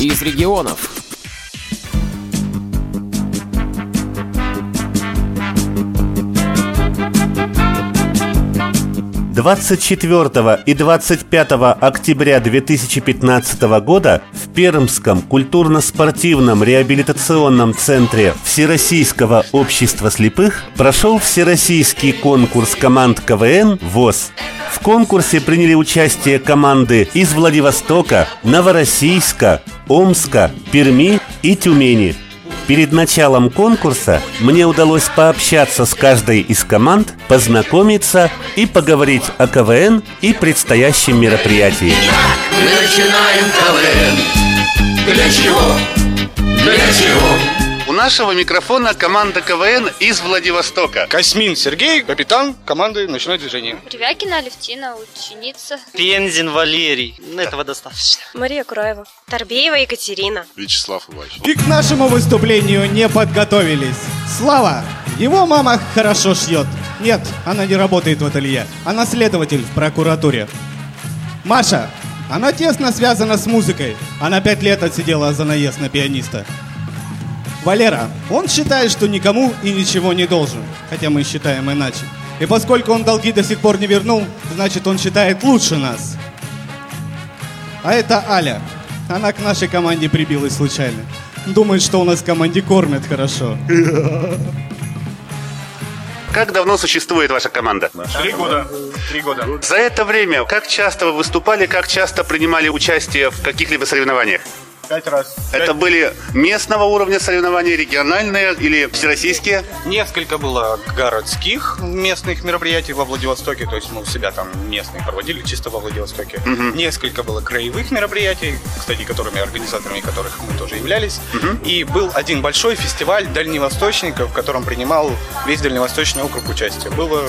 из регионов. 24 и 25 октября 2015 года в Пермском культурно-спортивном реабилитационном центре Всероссийского общества слепых прошел всероссийский конкурс команд КВН ВОЗ. В конкурсе приняли участие команды из Владивостока, Новороссийска, Омска, Перми и Тюмени – Перед началом конкурса мне удалось пообщаться с каждой из команд, познакомиться и поговорить о КВН и предстоящем мероприятии. Начинаем КВН. Для чего? Для чего? Нашего микрофона команда КВН из Владивостока. Космин Сергей, капитан команды «Ночное движение». Ревякина Алевтина, ученица. Пензин Валерий. Ну, этого достаточно. Мария Кураева. Торбеева Екатерина. Вячеслав Иванович. И к нашему выступлению не подготовились. Слава! Его мама хорошо шьет. Нет, она не работает в ателье. Она следователь в прокуратуре. Маша, она тесно связана с музыкой. Она пять лет отсидела за наезд на пианиста. Валера, он считает, что никому и ничего не должен, хотя мы считаем иначе. И поскольку он долги до сих пор не вернул, значит он считает лучше нас. А это Аля. Она к нашей команде прибилась случайно. Думает, что у нас в команде кормят хорошо. Как давно существует ваша команда? Три года. Три года. За это время, как часто вы выступали, как часто принимали участие в каких-либо соревнованиях? Пять раз. Это Пять. были местного уровня соревнования, региональные или всероссийские? Несколько было городских местных мероприятий во Владивостоке, то есть мы у себя там местные проводили, чисто во Владивостоке. Мгм. Несколько было краевых мероприятий, кстати, которыми организаторами которых мы тоже являлись. И был один большой фестиваль дальневосточников, в котором принимал весь Дальневосточный округ участие. Было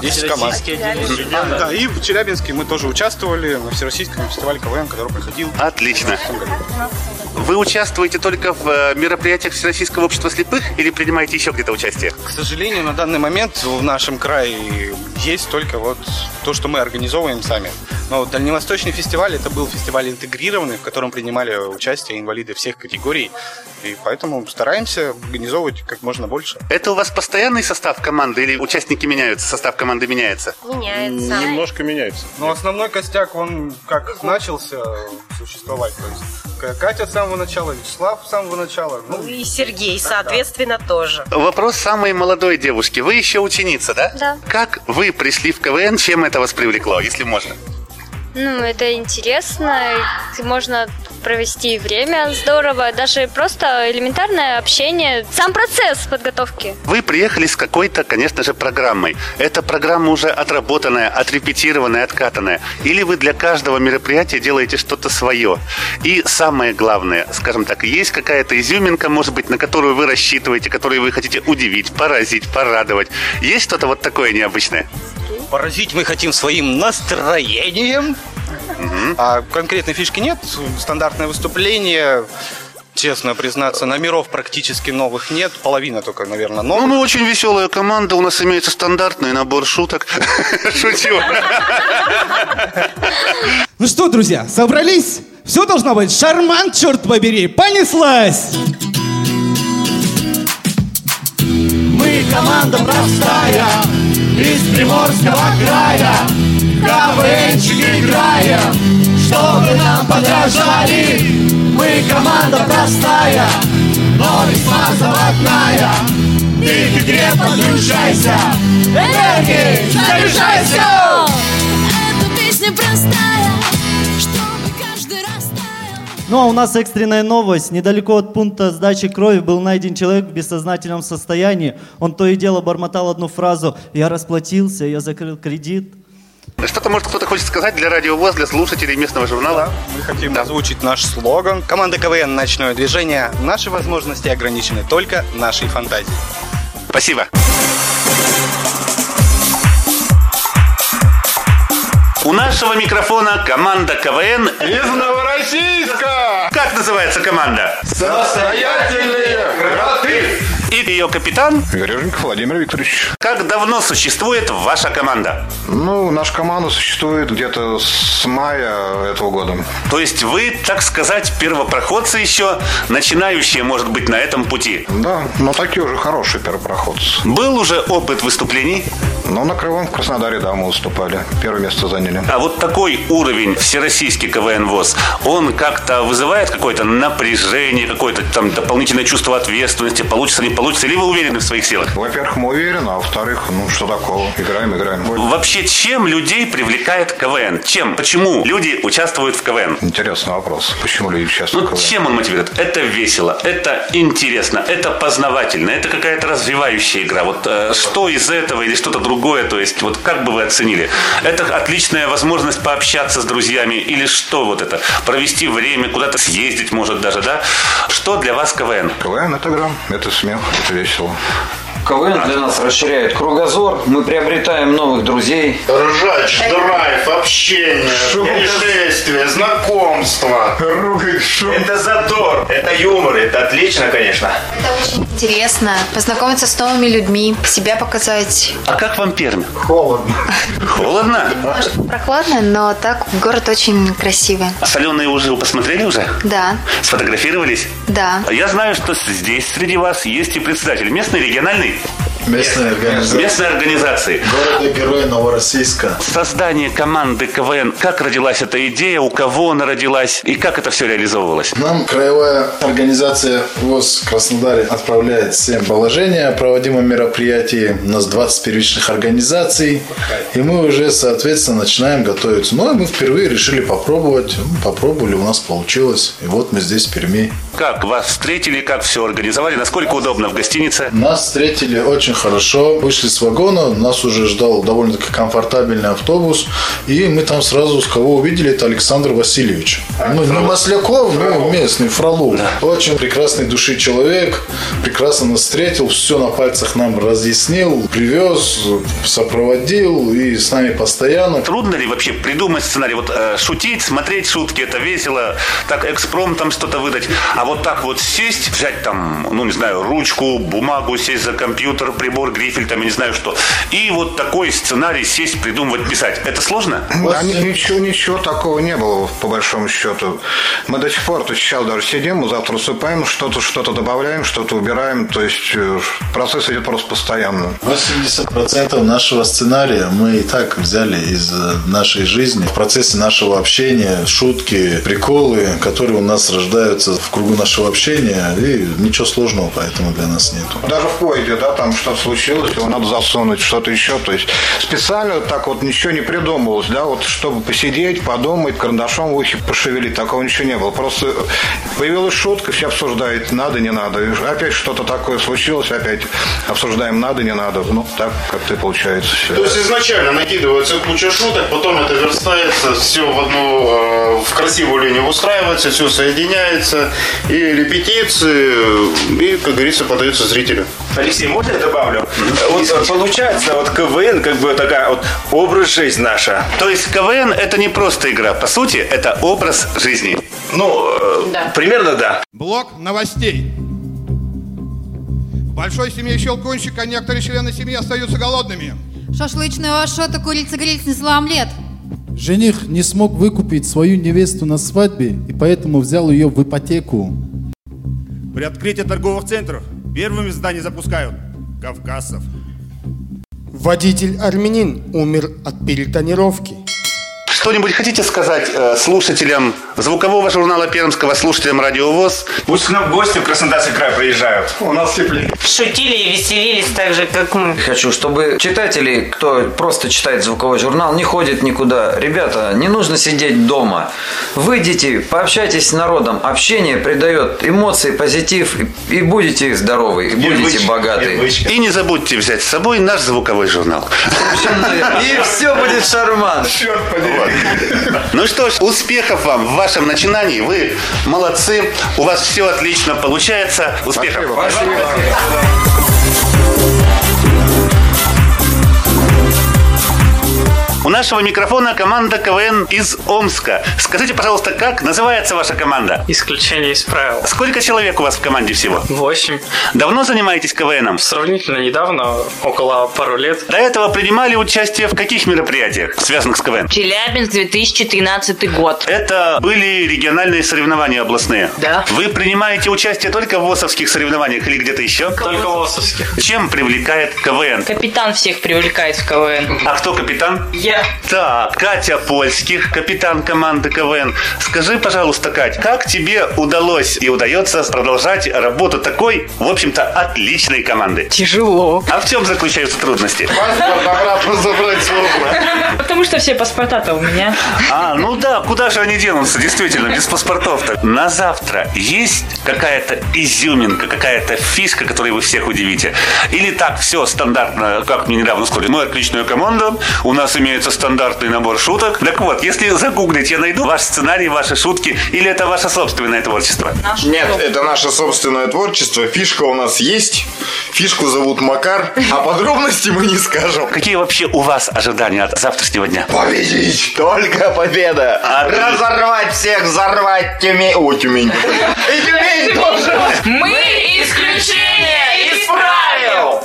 10 команд. Да, и в Челябинске мы тоже участвовали на Всероссийском фестивале КВН, который проходил Отлично. Вы участвуете только в э, мероприятиях Всероссийского общества слепых или принимаете еще где-то участие? К сожалению, на данный момент в нашем крае есть только вот то, что мы организовываем сами. Но Дальневосточный фестиваль это был фестиваль интегрированный, в котором принимали участие инвалиды всех категорий. И поэтому стараемся организовывать как можно больше. Это у вас постоянный состав команды или участники меняются, состав команды меняется? Меняется. Немножко меняется. Но основной костяк, он как начался существовать. То есть Катя с самого начала, Вячеслав с самого начала. Ну, И Сергей, соответственно, тоже. Вопрос самой молодой девушки. Вы еще ученица, да? Да. Как вы пришли в КВН, чем это вас привлекло, если можно? Ну, это интересно, можно провести время здорово, даже просто элементарное общение, сам процесс подготовки. Вы приехали с какой-то, конечно же, программой. Эта программа уже отработанная, отрепетированная, откатанная. Или вы для каждого мероприятия делаете что-то свое. И самое главное, скажем так, есть какая-то изюминка, может быть, на которую вы рассчитываете, которую вы хотите удивить, поразить, порадовать. Есть что-то вот такое необычное? Поразить мы хотим своим настроением. А конкретной фишки нет. Стандартное выступление. Честно признаться, номеров практически новых нет. Половина только, наверное, Ну, новых. мы очень веселая команда, у нас имеется стандартный набор шуток. Шучу. Ну что, друзья, собрались? Все должно быть шарман, черт побери, понеслась! Мы команда простая, из Приморского края. КВНчик играем, чтобы нам подражали. Мы команда простая, но весьма заводная. Ты к игре подключайся, энергией заряжайся! Эта песня простая, Ну а у нас экстренная новость. Недалеко от пункта сдачи крови был найден человек в бессознательном состоянии. Он то и дело бормотал одну фразу «Я расплатился, я закрыл кредит». Что-то, может, кто-то хочет сказать для Радио ВОЗ, для слушателей местного журнала? Мы хотим озвучить наш слоган. Команда КВН «Ночное движение». Наши возможности ограничены только нашей фантазией. Спасибо. У нашего микрофона команда КВН. Из Новороссийска! Как называется команда? Самостоятельные кроты! И ее капитан. Вережников Владимир Викторович. Как давно существует ваша команда? Ну, наша команда существует где-то с мая этого года. То есть вы, так сказать, первопроходцы еще, начинающие, может быть, на этом пути? Да, но такие уже хорошие первопроходцы. Был уже опыт выступлений? Ну, на Крылом в Краснодаре, да, мы выступали. Первое место заняли. А вот такой уровень всероссийский КВН ВОЗ, он как-то вызывает какое-то напряжение, какое-то там дополнительное чувство ответственности? Получится, не получится? Или вы уверены в своих силах? Во-первых, мы уверены, а во-вторых, ну, что такого? Играем, играем. Вообще, чем людей привлекает КВН? Чем? Почему люди участвуют в КВН? Интересный вопрос. Почему люди участвуют Ну, в КВН? чем он мотивирует? Это весело, это интересно, это познавательно, это какая-то развивающая игра. Вот э, что из этого или что-то другое, то есть вот как бы вы оценили? Это отличная возможность пообщаться с друзьями или что вот это? Провести время, куда-то съездить, может даже, да? Что для вас КВН? КВН – это игра, это смех, весело. КВН для нас расширяет кругозор, мы приобретаем новых друзей. Ржач, драйв, общение, путешествие, знакомство. Это задор, это юмор, это отлично, конечно. Это очень интересно. Познакомиться с новыми людьми, себя показать. А как вам Пермь? Холодно. Холодно? Прохладно, но так город очень красивый. А соленые уже вы посмотрели уже? Да, Сфотографировались? да. Я знаю, что здесь среди вас есть и представитель местный, региональный. Bye. Местной организации. Города-герой Новороссийска. Создание команды КВН. Как родилась эта идея, у кого она родилась и как это все реализовывалось? Нам краевая организация ВОЗ Краснодаре отправляет всем положения о проводимом мероприятии. У нас 20 первичных организаций. И мы уже, соответственно, начинаем готовиться. Ну, и мы впервые решили попробовать. Ну, Попробовали, у нас получилось. И вот мы здесь, в Перми. Как вас встретили, как все организовали, насколько удобно в гостинице? Нас встретили очень хорошо. Вышли с вагона, нас уже ждал довольно-таки комфортабельный автобус. И мы там сразу с кого увидели, это Александр Васильевич. Ну, не Масляков, но местный, Фролов. Очень прекрасный души человек. Прекрасно нас встретил, все на пальцах нам разъяснил, привез, сопроводил и с нами постоянно. Трудно ли вообще придумать сценарий? Вот э, шутить, смотреть шутки, это весело. Так экспромтом что-то выдать. А вот так вот сесть, взять там, ну не знаю, ручку, бумагу, сесть за компьютер, прибор, грифель, там я не знаю что. И вот такой сценарий сесть, придумывать, писать. Это сложно? Да, ни- ничего, ничего такого не было, по большому счету. Мы до сих пор, то есть сейчас даже сидим, мы завтра усыпаем, что-то что добавляем, что-то убираем. То есть э, процесс идет просто постоянно. 80% нашего сценария мы и так взяли из э, нашей жизни. В процессе нашего общения, шутки, приколы, которые у нас рождаются в кругу нашего общения. И ничего сложного поэтому для нас нету. Даже в поезде, да, там что-то случилось, его надо засунуть, что-то еще. То есть специально так вот ничего не придумывалось, да, вот чтобы посидеть, подумать, карандашом в ухе пошевелить, такого ничего не было. Просто появилась шутка, все обсуждают, надо, не надо. И опять что-то такое случилось, опять обсуждаем, надо, не надо. Ну, так как-то и получается все. То есть изначально накидывается куча шуток, потом это верстается, все в одну, э, в красивую линию устраивается, все соединяется, и репетиции, и, как говорится, подается зрителю. Алексей, можно я добавлю? Вот получается, вот КВН как бы такая вот образ жизнь наша. То есть КВН это не просто игра, по сути, это образ жизни. Ну, э, примерно да. Блок новостей. В большой семье Щелкунчика некоторые члены семьи остаются голодными. Шашлычную ашота, курица гриль снесла омлет. Жених не смог выкупить свою невесту на свадьбе и поэтому взял ее в ипотеку. При открытии торговых центров первыми здания запускают кавказцев. Водитель армянин умер от перетонировки. Что-нибудь хотите сказать э, слушателям звукового журнала Пермского, слушателям Радио ВОЗ? Пусть к нам гости в Краснодарский край приезжают. У нас теплее. Шутили и веселились так же, как мы. Хочу, чтобы читатели, кто просто читает звуковой журнал, не ходит никуда. Ребята, не нужно сидеть дома. Выйдите, пообщайтесь с народом. Общение придает эмоции, позитив, и, будете здоровы, и будете богаты. И не забудьте взять с собой наш звуковой журнал. И все будет шарман. Ну что ж, успехов вам в вашем начинании. Вы молодцы. У вас все отлично получается. Успехов. У нашего микрофона команда КВН из Омска. Скажите, пожалуйста, как называется ваша команда? Исключение из правил. Сколько человек у вас в команде всего? Восемь. Давно занимаетесь КВНом? Сравнительно недавно, около пару лет. До этого принимали участие в каких мероприятиях, связанных с КВН? Челябинск, 2013 год. Это были региональные соревнования областные. Да. Вы принимаете участие только в ВОСовских соревнованиях или где-то еще? Только ВОСовских. Чем привлекает КВН? Капитан всех привлекает в КВН. А кто капитан? Я. Так, Катя Польских, капитан команды КВН. Скажи, пожалуйста, Кать, как тебе удалось и удается продолжать работу такой, в общем-то, отличной команды? Тяжело. А в чем заключаются трудности? Паспорт обратно забрать сложно. Потому что все паспорта-то у меня. А, ну да, куда же они денутся, действительно, без паспортов-то. На завтра есть какая-то изюминка, какая-то фишка, которой вы всех удивите? Или так, все стандартно, как мне недавно сказали, мы отличная команда, у нас имеется стандартный набор шуток. Так вот, если загуглить, я найду ваш сценарий, ваши шутки, или это ваше собственное творчество? Нет, это наше собственное творчество. Фишка у нас есть. Фишку зовут Макар, а подробности мы не скажем. Какие вообще у вас ожидания от завтрашнего дня? Победить! Только победа! Отлично. Разорвать всех, взорвать Тюмень. О, Тюмень. И Тюмень тоже! Мы исключение из правил.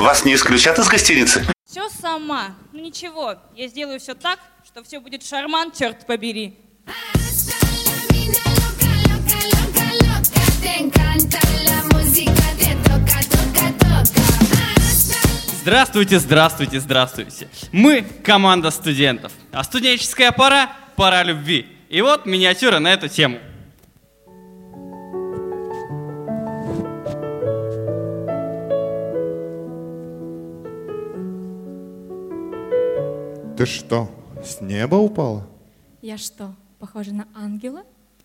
Вас не исключат из гостиницы? Сама. Ну ничего, я сделаю все так, что все будет шарман, черт побери. Здравствуйте, здравствуйте, здравствуйте. Мы команда студентов. А студенческая пора – пора любви. И вот миниатюра на эту тему. Ты что, с неба упала? Я что, похожа на ангела?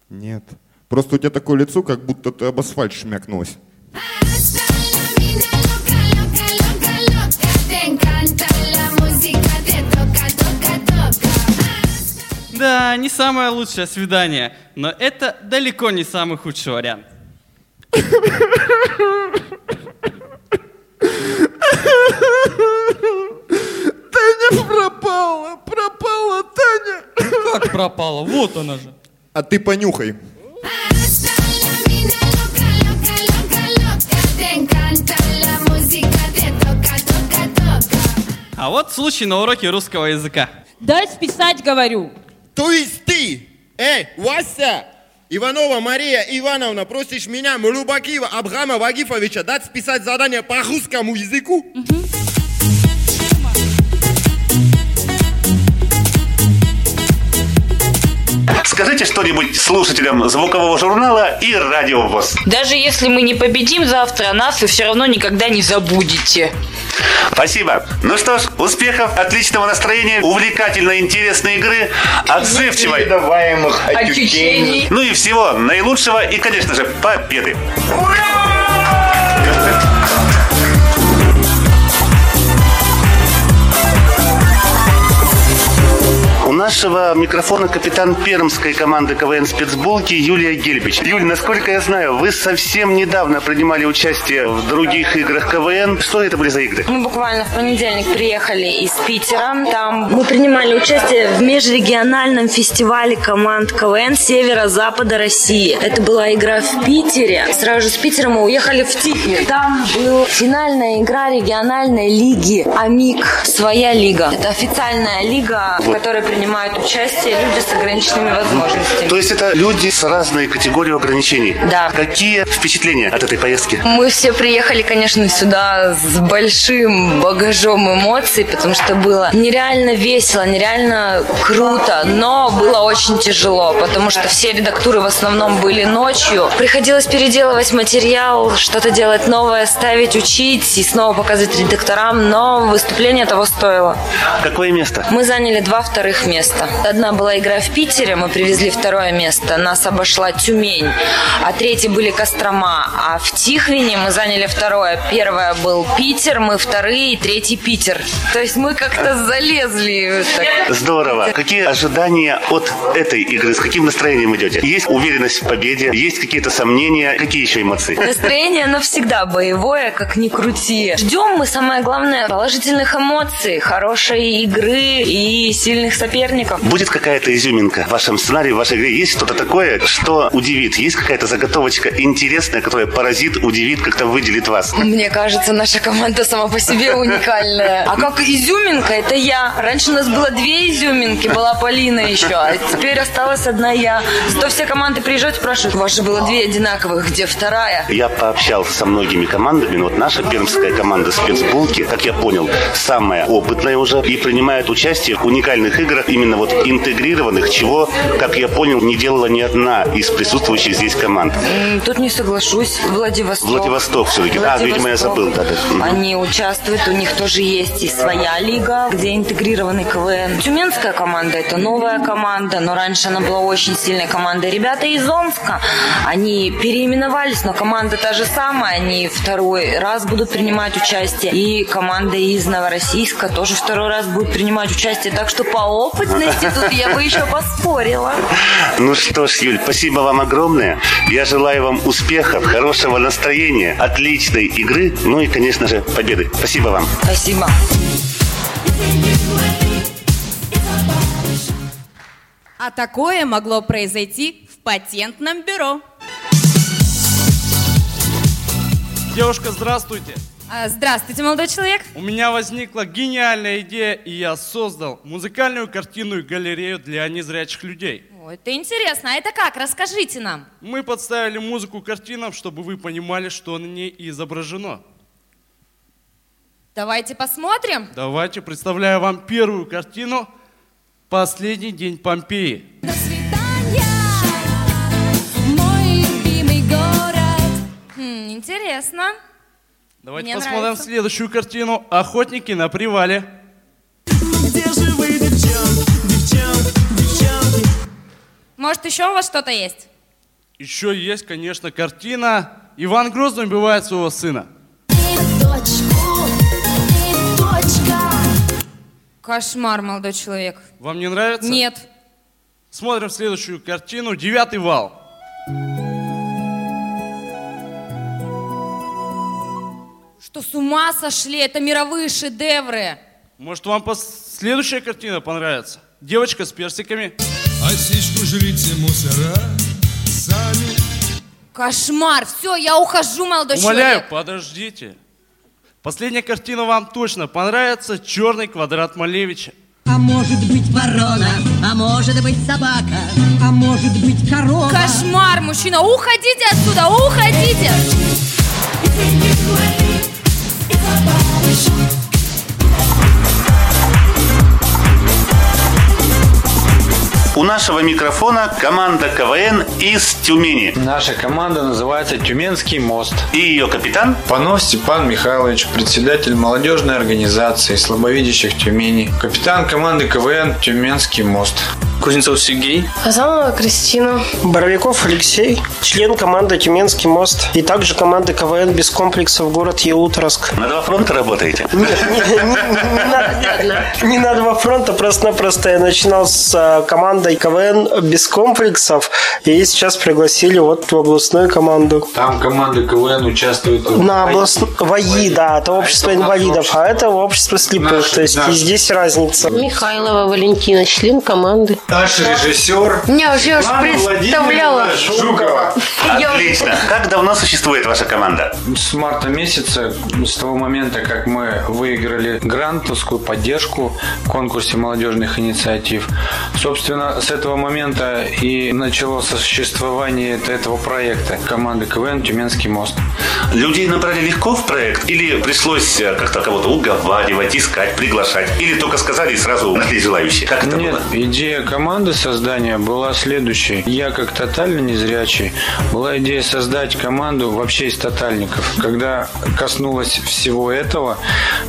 Нет. Просто у тебя такое лицо, как будто ты об асфальт шмякнулась. Да, не самое лучшее свидание, но это далеко не самый худший вариант. пропала? Вот она же. А ты понюхай. А вот случай на уроке русского языка. Дай списать, говорю. То есть ты, эй, Вася, Иванова Мария Ивановна, просишь меня, Мулубакиева Абрама Вагифовича, дать списать задание по русскому языку? Скажите что-нибудь слушателям звукового журнала и радио ВОЗ. Даже если мы не победим завтра, нас вы все равно никогда не забудете. Спасибо. Ну что ж, успехов, отличного настроения, увлекательной, интересной игры, отзывчивой. Передаваемых Ощущений. Ну и всего наилучшего и, конечно же, победы. У нашего микрофона капитан пермской команды КВН спецболки Юлия Гельбич. Юль, насколько я знаю, вы совсем недавно принимали участие в других играх КВН. Что это были за игры? Мы буквально в понедельник приехали из Питера. Там мы принимали участие в межрегиональном фестивале команд КВН Севера-Запада России. Это была игра в Питере. Сразу же с Питера мы уехали в Тихвин. Там была финальная игра региональной лиги АМИК «Своя лига». Это официальная лига, в которой принимают участие люди с ограниченными возможностями. То есть это люди с разной категорией ограничений. Да. Какие впечатления от этой поездки? Мы все приехали, конечно, сюда с большим багажом эмоций, потому что было нереально весело, нереально круто, но было очень тяжело, потому что все редактуры в основном были ночью. Приходилось переделывать материал, что-то делать новое, ставить, учить и снова показывать редакторам, но выступление того стоило. Какое место? Мы заняли два вторых места. Место. Одна была игра в Питере, мы привезли второе место. Нас обошла Тюмень. А третье были Кострома. А в Тихвине мы заняли второе. Первое был Питер, мы вторые, и третий Питер. То есть мы как-то залезли. так. Здорово. Какие ожидания от этой игры? С каким настроением идете? Есть уверенность в победе? Есть какие-то сомнения? Какие еще эмоции? Настроение навсегда боевое, как ни крути. Ждем мы, самое главное, положительных эмоций, хорошей игры и сильных соперников. Будет какая-то изюминка в вашем сценарии, в вашей игре? Есть что-то такое, что удивит? Есть какая-то заготовочка интересная, которая поразит, удивит, как-то выделит вас? Мне кажется, наша команда сама по себе уникальная. А как изюминка, это я. Раньше у нас было две изюминки, была Полина еще, а теперь осталась одна я. Зато все команды приезжают и спрашивают, у вас же было две одинаковых, где вторая? Я пообщался со многими командами, но вот наша пермская команда спецбулки, как я понял, самая опытная уже и принимает участие в уникальных играх, именно вот интегрированных, чего, как я понял, не делала ни одна из присутствующих здесь команд. Тут не соглашусь. Владивосток. Владивосток все-таки. А, видимо, я забыл. Да, да. Они участвуют, у них тоже есть и своя лига, где интегрированный КВН. Тюменская команда – это новая команда, но раньше она была очень сильной командой. Ребята из Омска, они переименовались, но команда та же самая, они второй раз будут принимать участие. И команда из Новороссийска тоже второй раз будет принимать участие. Так что по опытности тут я бы еще поспорила. Ну что ж, Юль, спасибо вам огромное. Я желаю вам успехов, хорошего настроения, отличной игры, ну и, конечно же, победы. Спасибо вам. Спасибо. А такое могло произойти в патентном бюро. Девушка, здравствуйте. А, здравствуйте, молодой человек. У меня возникла гениальная идея, и я создал музыкальную картинную галерею для незрячих людей. Ой, это интересно. А это как? Расскажите нам. Мы подставили музыку картинам, чтобы вы понимали, что на ней изображено. Давайте посмотрим. Давайте представляю вам первую картину «Последний день Помпеи». Мой любимый город. Хм, интересно. Давайте Мне посмотрим нравится. следующую картину «Охотники на привале». Где же вы, девчонки, девчонки, девчонки? Может, еще у вас что-то есть? Еще есть, конечно, картина «Иван Грозный убивает своего сына». Кошмар, молодой человек. Вам не нравится? Нет. Смотрим следующую картину «Девятый вал». Что с ума сошли? Это мировые шедевры. Может, вам пос- следующая картина понравится? Девочка с персиками. А сечку жрите мусора сами. Кошмар. Все, я ухожу, молодой Умоляю, человек. подождите. Последняя картина вам точно понравится. Черный квадрат Малевича. А может быть ворона, а может быть собака, а может быть корова. Кошмар, мужчина. Уходите отсюда, уходите. У нашего микрофона команда КВН из Тюмени. Наша команда называется «Тюменский мост». И ее капитан? Панов Степан Михайлович, председатель молодежной организации слабовидящих Тюмени. Капитан команды КВН «Тюменский мост». Кузнецов Сергей. Азамова Кристина. Боровиков Алексей. Член команды «Тюменский мост». И также команды КВН без комплексов город Елуторовск. На два фронта работаете? Нет, не, надо во фронта, просто-напросто я начинал с а, командой КВН без комплексов, и сейчас пригласили вот в областную команду. Там команда КВН участвует в На областной ВАИ, да, это общество инвалидов, а это общество слепых, то есть здесь разница. Михайлова Валентина, член команды. Наш режиссер. Я уже Лана представляла. Жукова. Отлично. Как давно существует ваша команда? С марта месяца, с того момента, как мы выиграли грантовскую поддержку в конкурсе молодежных инициатив, собственно, с этого момента и началось существование этого проекта команды КВН «Тюменский мост». Людей набрали легко в проект или пришлось э, как-то кого-то уговаривать, искать, приглашать? Или только сказали и сразу нашли желающие? Как это Нет, было? идея команды создания была следующей. Я, как тотально незрячий, была идея идея создать команду вообще из тотальников. Когда коснулось всего этого,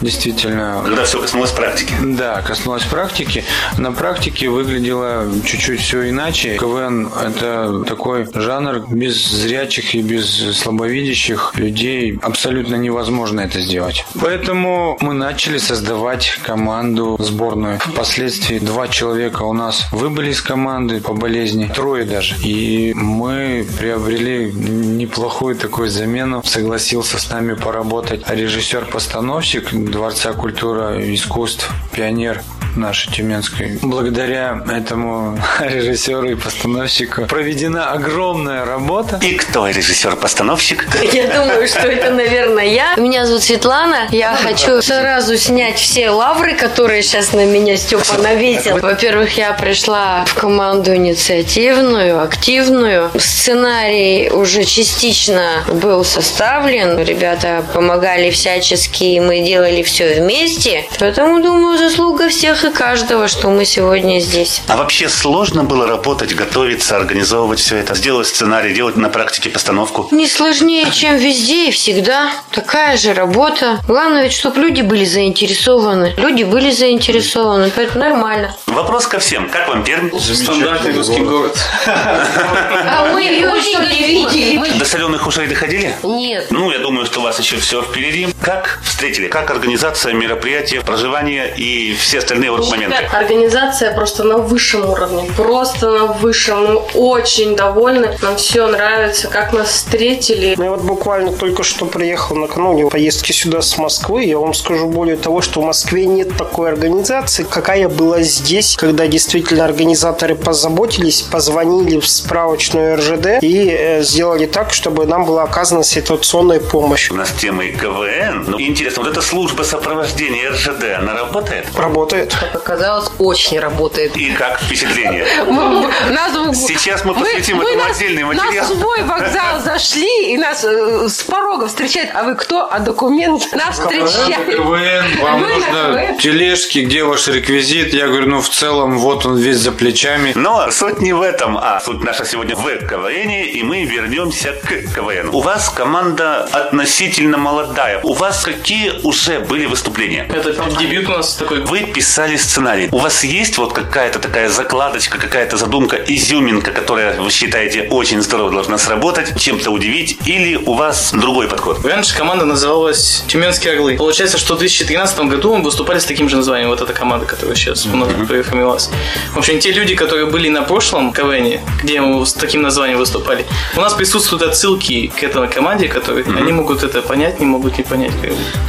действительно... Когда все коснулось практики. Да, коснулось практики. На практике выглядело чуть-чуть все иначе. КВН – это такой жанр без зрячих и без слабовидящих людей. Абсолютно невозможно это сделать. Поэтому мы начали создавать команду сборную. Впоследствии два человека у нас выбыли из команды по болезни, трое даже. И мы приобрели неплохую такую замену. Согласился с нами поработать режиссер-постановщик Дворца культуры и искусств, пионер нашей Тюменской. Благодаря этому режиссеру и постановщику проведена огромная работа. И кто режиссер-постановщик? Я думаю, что это, наверное, я. Меня зовут Светлана. Я хочу сразу снять все лавры, которые сейчас на меня Степа навесил. Во-первых, я пришла в команду инициативную, активную. Сценарий уже частично был составлен. Ребята помогали всячески, мы делали все вместе. Поэтому, думаю, заслуга всех и каждого, что мы сегодня здесь. А вообще сложно было работать, готовиться, организовывать все это, сделать сценарий, делать на практике постановку? Не сложнее, чем везде и всегда. Такая же работа. Главное ведь, чтобы люди были заинтересованы. Люди были заинтересованы, поэтому нормально. Вопрос ко всем. Как вам Пермь? Стандартный русский город. А мы ее что не видели. До соленых ушей доходили? Нет. Ну, я думаю, что у вас еще все впереди. Как встретили? Как организация мероприятия, проживание и все остальные вот моменты? Организация просто на высшем уровне. Просто на высшем. Мы очень довольны. Нам все нравится, как нас встретили. Ну, Я вот буквально только что приехал накануне поездки сюда с Москвы. Я вам скажу более того, что в Москве нет такой организации, какая была здесь, когда действительно организаторы позаботились, позвонили в справочную РЖД и э, сделали так, чтобы нам была оказана ситуационная помощь. У нас тема и КВН. Ну, интересно, вот эта служба сопровождения РЖД, она работает? Работает. Как оказалось, очень работает. И как впечатление? Нас- Сейчас мы посвятим мы этому нас- отдельный материал. На свой вокзал зашли, и нас э, с порога встречают. А вы кто? А документ? Нас встречают. КВН, вам нужно тележки, где ваш реквизит? Я говорю, ну в целом вот он весь за плечами. Но суть не в этом, а суть наша сегодня в КВН, и мы вернемся к КВН. У вас команда относительно молодая. У вас какие уже были выступления? Это дебют у нас такой. Вы писали сценарий. У вас есть вот какая-то такая закладочка, какая-то задумка, изюминка, которая вы считаете очень здорово должна сработать, чем-то удивить, или у вас другой подход? Раньше команда называлась Тюменские Орлы. Получается, что в 2013 году мы выступали с таким же названием. Вот эта команда, которая сейчас у нас переформировалась. В общем, те люди, которые были на прошлом КВН, где мы с таким названием выступали, у нас присутствуют отсылки к этой команде, которые они могут это понять, не могут не понять.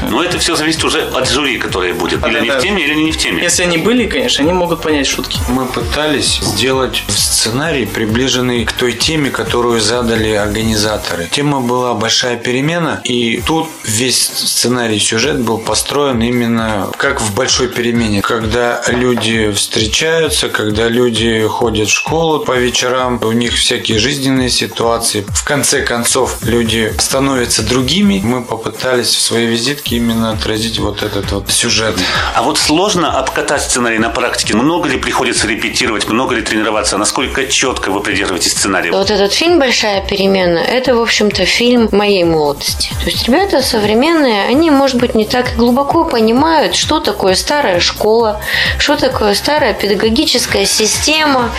Но это все зависит уже от жюри, которое будет. Или они в теме, или не в теме. Если они были, конечно, они могут понять шутки. Мы пытались сделать сценарий, приближенный к той теме, которую задали организаторы. Тема была «Большая перемена», и тут весь сценарий, сюжет был построен именно как в «Большой перемене», когда люди встречаются, когда люди ходят в школу по вечерам, у них всякие жизненные ситуации. В конце концов, люди становятся другими. Мы попытались в своей визитке именно отразить вот этот вот сюжет. А вот сложно обкатать сценарий на практике. Много ли приходится репетировать, много ли тренироваться? Насколько четко вы придерживаетесь сценария? Вот этот фильм «Большая перемена» – это, в общем-то, фильм моей молодости. То есть ребята современные, они, может быть, не так глубоко понимают, что такое старая школа, что такое старая педагогическая система.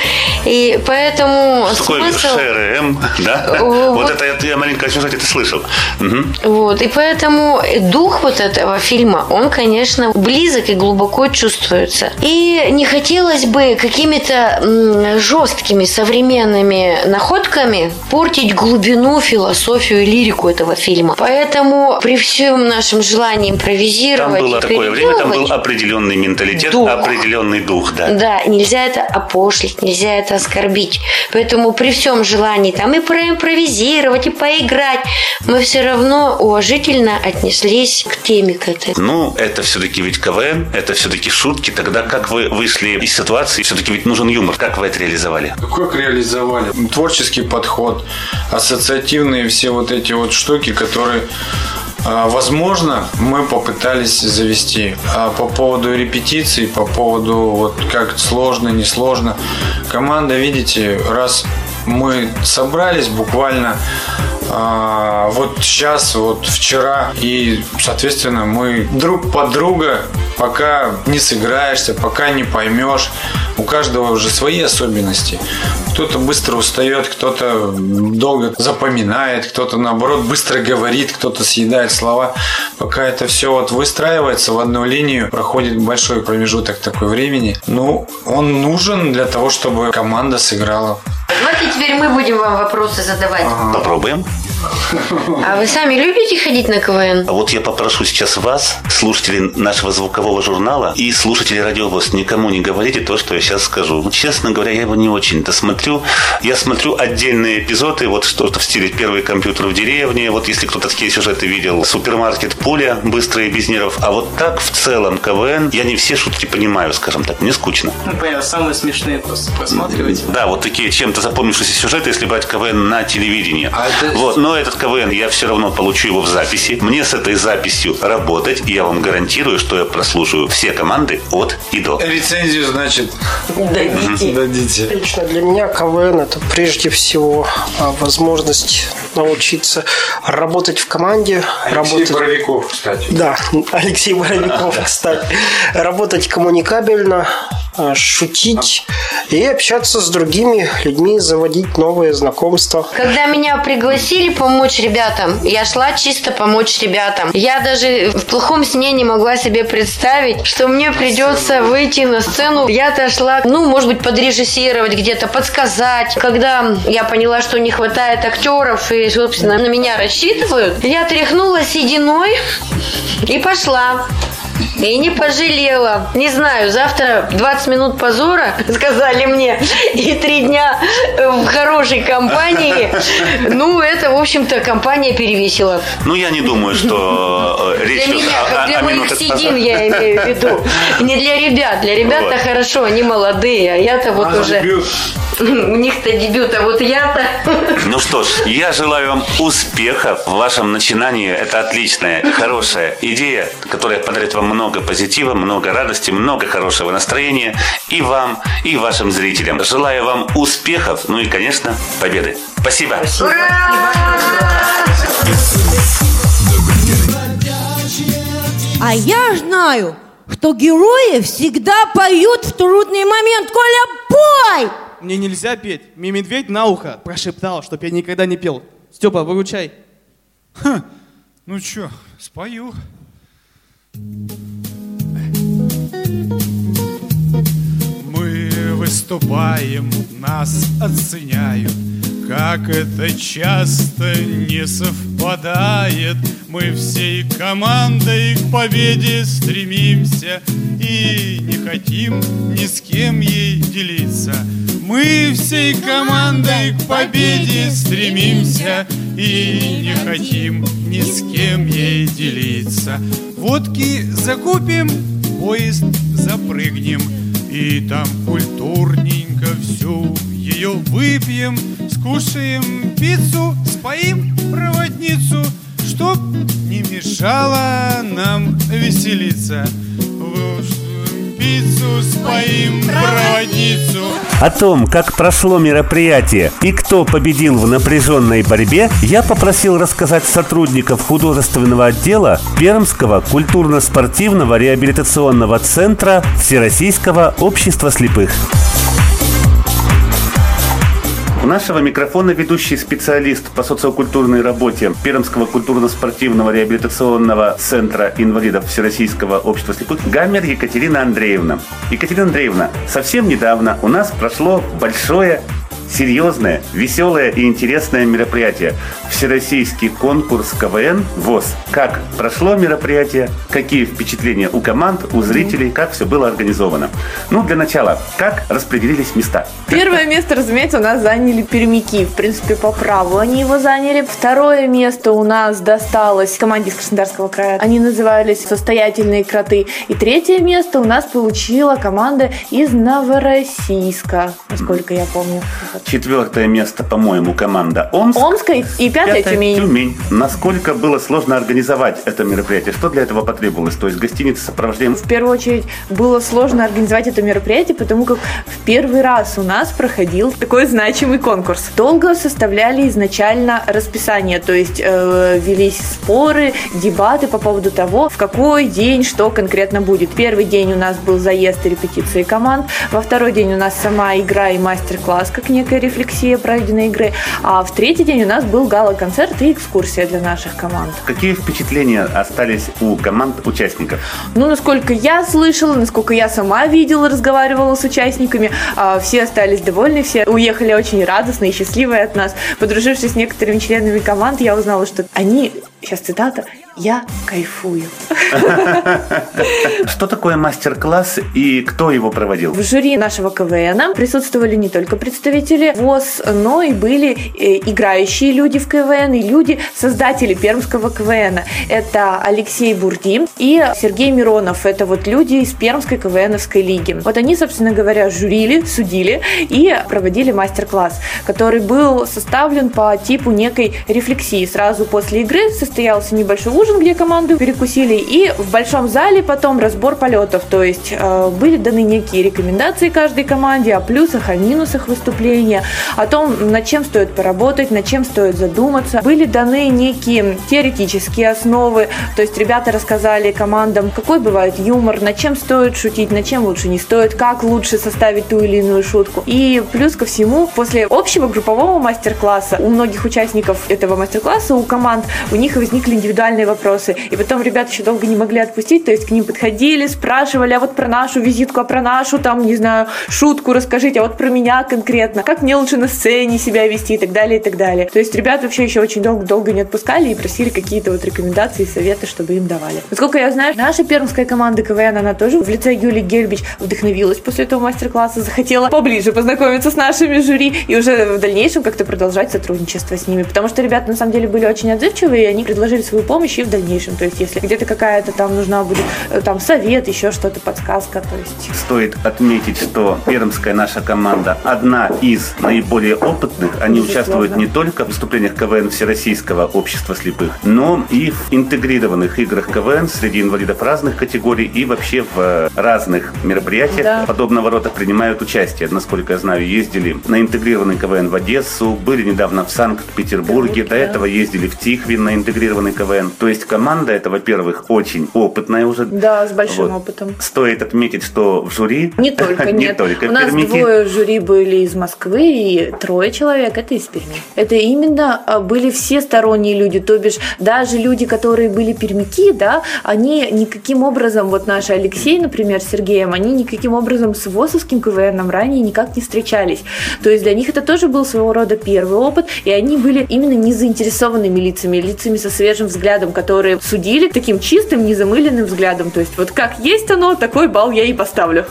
И поэтому Что такое смысл... ШРМ, да? Вот вот. это я- я маленько сюжете это слышал. Мгм. Вот, и поэтому дух вот этого фильма, он, конечно, близок и глубоко чувствуется. И не хотелось бы какими-то жесткими современными находками портить глубину, философию и лирику этого фильма. Поэтому при всем нашем желании Там импровизировать было и такое время, там был определенный менталитет, Дух. определенный дух, да. да, нельзя это опошлить, нельзя это оскорбить. Поэтому при всем желании там и проимпровизировать, и поиграть, мы все равно уважительно отнеслись к теме к этой. Ну, это все-таки ведь КВН, это все-таки шутки. Тогда как вы вышли из ситуации? Все-таки ведь нужен юмор. Как вы это реализовали? Как реализовали? Творческий подход, ассоциативные все вот эти вот штуки, которые а, Возможно, мы попытались завести. А по поводу репетиций, по поводу вот как сложно, несложно. Команда, видите, раз мы собрались буквально а, вот сейчас, вот вчера. И, соответственно, мы друг под друга, пока не сыграешься, пока не поймешь. У каждого уже свои особенности. Кто-то быстро устает, кто-то долго запоминает, кто-то, наоборот, быстро говорит, кто-то съедает слова. Пока это все вот выстраивается в одну линию, проходит большой промежуток такой времени. Ну, он нужен для того, чтобы команда сыграла. Давайте теперь мы будем вам вопросы задавать. Попробуем. А вы сами любите ходить на КВН? А вот я попрошу сейчас вас, слушателей нашего звукового журнала и слушателей радиовоз, никому не говорите то, что я сейчас скажу. Честно говоря, я его не очень-то смотрю. Я смотрю отдельные эпизоды, вот что-то в стиле «Первый компьютер в деревне», вот если кто-то такие сюжеты видел, «Супермаркет Пуля», «Быстрые без нервов». А вот так в целом КВН, я не все шутки понимаю, скажем так, мне скучно. Ну, понятно, самые смешные просто просматривать. Да, вот такие чем-то запомнившиеся сюжеты, если брать КВН на телевидении. А Вот, но этот КВН, я все равно получу его в записи. Мне с этой записью работать, и я вам гарантирую, что я прослушаю все команды от и до. Рецензию, значит, Дадите. дадите. Лично для меня КВН это прежде всего а, возможность научиться работать в команде, Алексей работать. Боровиков, кстати. Да, Алексей Боровиков, кстати. Работать коммуникабельно, шутить и общаться с другими людьми, заводить новые знакомства. Когда меня пригласили помочь ребятам, я шла чисто помочь ребятам. Я даже в плохом сне не могла себе представить, что мне придется выйти на сцену. Я-то шла, ну, может быть, подрежиссировать где-то, подсказать. Когда я поняла, что не хватает актеров и, собственно, на меня рассчитывают, я тряхнула сединой и пошла. И не пожалела. Не знаю, завтра 20 минут позора, сказали мне, и три дня в хорошей компании. Ну, это, в общем-то, компания перевесила. Ну, я не думаю, что э, речь Для меня, как для моих назад. я имею в виду. Не для ребят. Для ребят-то хорошо, они молодые, а я-то вот уже... У них-то дебют, а вот я-то... Ну что ж, я желаю вам успехов в вашем начинании. Это отличная, хорошая идея, которая подарит вам много позитива, много радости, много хорошего настроения и вам, и вашим зрителям. Желаю вам успехов, ну и, конечно, победы. Спасибо. А я знаю, что герои всегда поют в трудный момент. Коля, пой! Мне нельзя петь. Мне медведь на ухо прошептал, чтоб я никогда не пел. Степа, выручай. Ну чё, спою. Мы выступаем, нас оценяют, как это часто не совпадает. Мы всей командой к победе стремимся и не хотим ни с кем ей делиться. Мы всей командой к победе стремимся и не хотим ни с кем ей делиться. Водки закупим, поезд запрыгнем и там культурненько всю ее выпьем, скушаем пиццу, споим проводницу, чтоб не мешало нам веселиться. Пиццу споим проводницу. О том, как прошло мероприятие и кто победил в напряженной борьбе, я попросил рассказать сотрудников художественного отдела Пермского культурно-спортивного реабилитационного центра Всероссийского общества слепых. У нашего микрофона ведущий специалист по социокультурной работе Пермского культурно-спортивного реабилитационного центра инвалидов Всероссийского общества слепых Гаммер Екатерина Андреевна. Екатерина Андреевна, совсем недавно у нас прошло большое серьезное, веселое и интересное мероприятие. Всероссийский конкурс КВН ВОЗ. Как прошло мероприятие, какие впечатления у команд, у зрителей, как все было организовано. Ну, для начала, как распределились места? Первое место, разумеется, у нас заняли пермяки. В принципе, по праву они его заняли. Второе место у нас досталось команде из Краснодарского края. Они назывались «Состоятельные кроты». И третье место у нас получила команда из Новороссийска, насколько я помню. Четвертое место, по-моему, команда Омск. Омская и пятая Тюмень. Тюмень. Насколько было сложно организовать это мероприятие? Что для этого потребовалось? То есть гостиница с сопровождением? В первую очередь было сложно организовать это мероприятие, потому как в первый раз у нас проходил такой значимый конкурс. Долго составляли изначально расписание, то есть э, велись споры, дебаты по поводу того, в какой день что конкретно будет. Первый день у нас был заезд и репетиции команд, во второй день у нас сама игра и мастер-класс, как некая рефлексия пройденной игры, а в третий день у нас был гала-концерт и экскурсия для наших команд. Какие впечатления остались у команд участников? Ну, насколько я слышала, насколько я сама видела, разговаривала с участниками, а, все остались довольны, все уехали очень радостные и счастливые от нас. Подружившись с некоторыми членами команд, я узнала, что они, сейчас цитата, я кайфую. Что такое мастер-класс и кто его проводил? В жюри нашего КВН присутствовали не только представители ВОЗ, но и были э, играющие люди в КВН и люди, создатели пермского КВН. Это Алексей Бурди и Сергей Миронов. Это вот люди из Пермской КВНовской лиги. Вот они, собственно говоря, жюрили, судили и проводили мастер-класс, который был составлен по типу некой рефлексии. Сразу после игры состоялся небольшой ужин, где команды перекусили, и в большом зале потом разбор полетов, то есть э, были даны некие рекомендации каждой команде о плюсах, о минусах выступления, о том, над чем стоит поработать, над чем стоит задуматься. Были даны некие теоретические основы, то есть ребята рассказали командам, какой бывает юмор, над чем стоит шутить, над чем лучше не стоит, как лучше составить ту или иную шутку. И плюс ко всему, после общего группового мастер-класса у многих участников этого мастер-класса, у команд, у них возникли индивидуальные вопросы. И потом ребята еще долго не могли отпустить, то есть к ним подходили, спрашивали, а вот про нашу визитку, а про нашу, там, не знаю, шутку расскажите, а вот про меня конкретно, как мне лучше на сцене себя вести и так далее, и так далее. То есть ребята вообще еще очень долго-долго не отпускали и просили какие-то вот рекомендации и советы, чтобы им давали. Насколько я знаю, наша пермская команда КВН, она тоже в лице Юлии Гельбич вдохновилась после этого мастер-класса, захотела поближе познакомиться с нашими жюри и уже в дальнейшем как-то продолжать сотрудничество с ними, потому что ребята на самом деле были очень отзывчивые, и они предложили свою помощь и в дальнейшем. То есть если где-то какая-то там нужна будет э, там совет, еще что-то, подсказка, то есть Стоит отметить, что пермская наша команда одна из наиболее опытных. Они Безусловно. участвуют не только в выступлениях КВН Всероссийского общества слепых, но и в интегрированных играх КВН среди инвалидов разных категорий и вообще в разных мероприятиях Да. подобного рода принимают участие. Насколько я знаю, ездили на интегрированный КВН в Одессу, были недавно в Санкт-Петербурге, до этого ездили в Тихвин на интегрированный КВН. То есть команда это, во-первых, очень опытная уже. да, с большим Вот. опытом. Стоит отметить, что в жюри Не только, не нет. только У нас пермики. двое жюри были из Москвы и трое человек это из Перми. Это именно а, были все сторонние люди, то бишь даже люди, которые были пермяки, да, они никаким образом, вот наш Алексей, например, с Сергеем, они никаким образом с ВОСовским КВНом ранее никак не встречались. То есть для них это тоже был своего рода первый опыт, и они были именно не заинтересованными лицами, лицами со свежим взглядом, которые судили таким чистым, незамыленным взглядом. То есть вот как есть оно, такой балл я и поставлю.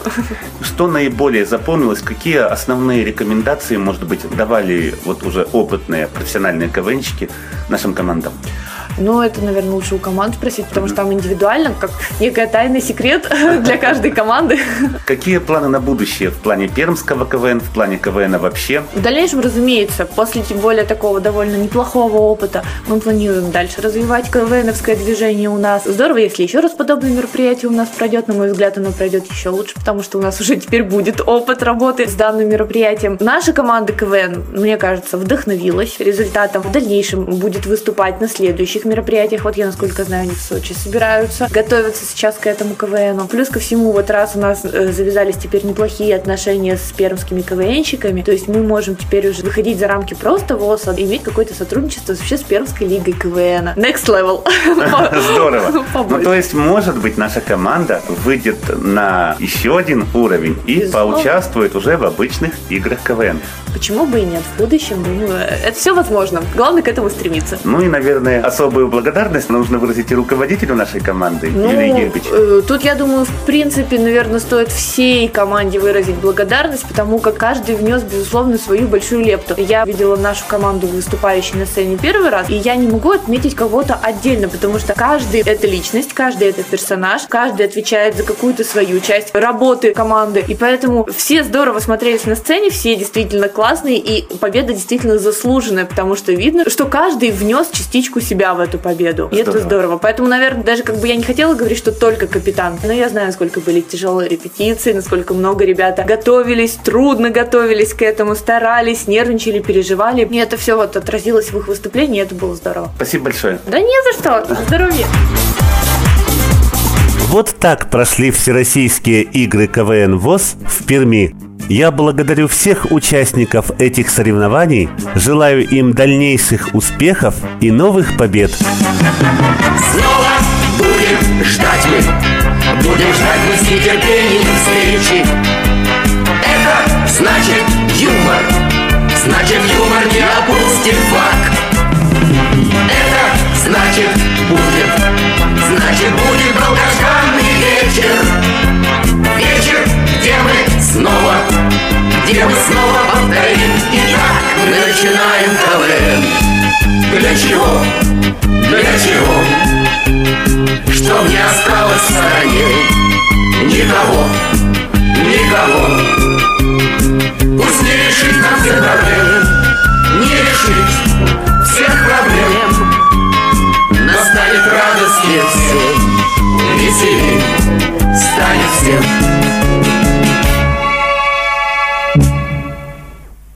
Что наиболее запомнилось? Какие основные рекомендации, может быть, давали вот уже опытные профессиональные КВНщики нашим командам? Ну, это, наверное, лучше у команд спросить, потому что там индивидуально, как некая тайный секрет для каждой команды. Какие планы на будущее в плане пермского КВН, в плане КВН вообще? В дальнейшем, разумеется, после тем более такого довольно неплохого опыта, мы планируем дальше развивать КВНовское движение у нас. Здорово, если еще раз подобное мероприятие у нас пройдет. На мой взгляд, оно пройдет еще лучше, потому что у нас уже теперь будет опыт работы с данным мероприятием. Наша команда КВН, мне кажется, вдохновилась результатом. В дальнейшем будет выступать на следующих мероприятиях. Вот я, насколько знаю, они в Сочи собираются, готовятся сейчас к этому КВНу. Плюс ко всему, вот раз у нас э, завязались теперь неплохие отношения с пермскими КВНщиками, то есть мы можем теперь уже выходить за рамки просто ВОЗ, а иметь какое-то сотрудничество вообще с Пермской лигой КВН. Next level. Здорово. Ну, то есть, может быть, наша команда выйдет на еще один уровень и поучаствует уже в обычных играх КВН. Почему бы и нет? В будущем, думаю, это все возможно. Главное к этому стремиться. Ну и, наверное, особо особую благодарность нужно выразить и руководителю нашей команды, Ну, Юлии Гербич. э, тут, я думаю, в принципе, наверное, стоит всей команде выразить благодарность, потому как каждый внес, безусловно, свою большую лепту. Я видела нашу команду, выступающей на сцене первый раз, и я не могу отметить кого-то отдельно, потому что каждый — это личность, каждый — это персонаж, каждый отвечает за какую-то свою часть работы команды, и поэтому все здорово смотрелись на сцене, все действительно классные, и победа действительно заслуженная, потому что видно, что каждый внес частичку себя в эту победу. И это Здорово. здорово. Поэтому, наверное, даже как бы я не хотела говорить, что только капитан. Но я знаю, насколько были тяжелые репетиции, насколько много ребята готовились, трудно готовились к этому, старались, нервничали, переживали. И это все вот отразилось в их выступлении, и это было здорово. Спасибо большое. Да не за что. Здоровья. Вот так прошли всероссийские игры КВН ВОЗ в Перми. Я благодарю всех участников этих соревнований, желаю им дальнейших успехов и новых побед. Снова будем ждать мы. Будем ждать мы с нетерпением встречи. Это значит юмор. Значит юмор не опустит факт. Это значит будет. Значит будет долгожданный вечер мы снова Где мы снова повторим. Итак, мы начинаем КВН. Для чего? Для чего? Что мне осталось в стороне? Никого, никого. Пусть не решить нам все проблемы. Не решить всех проблем. Но станет радостнее всем Веселей станет всем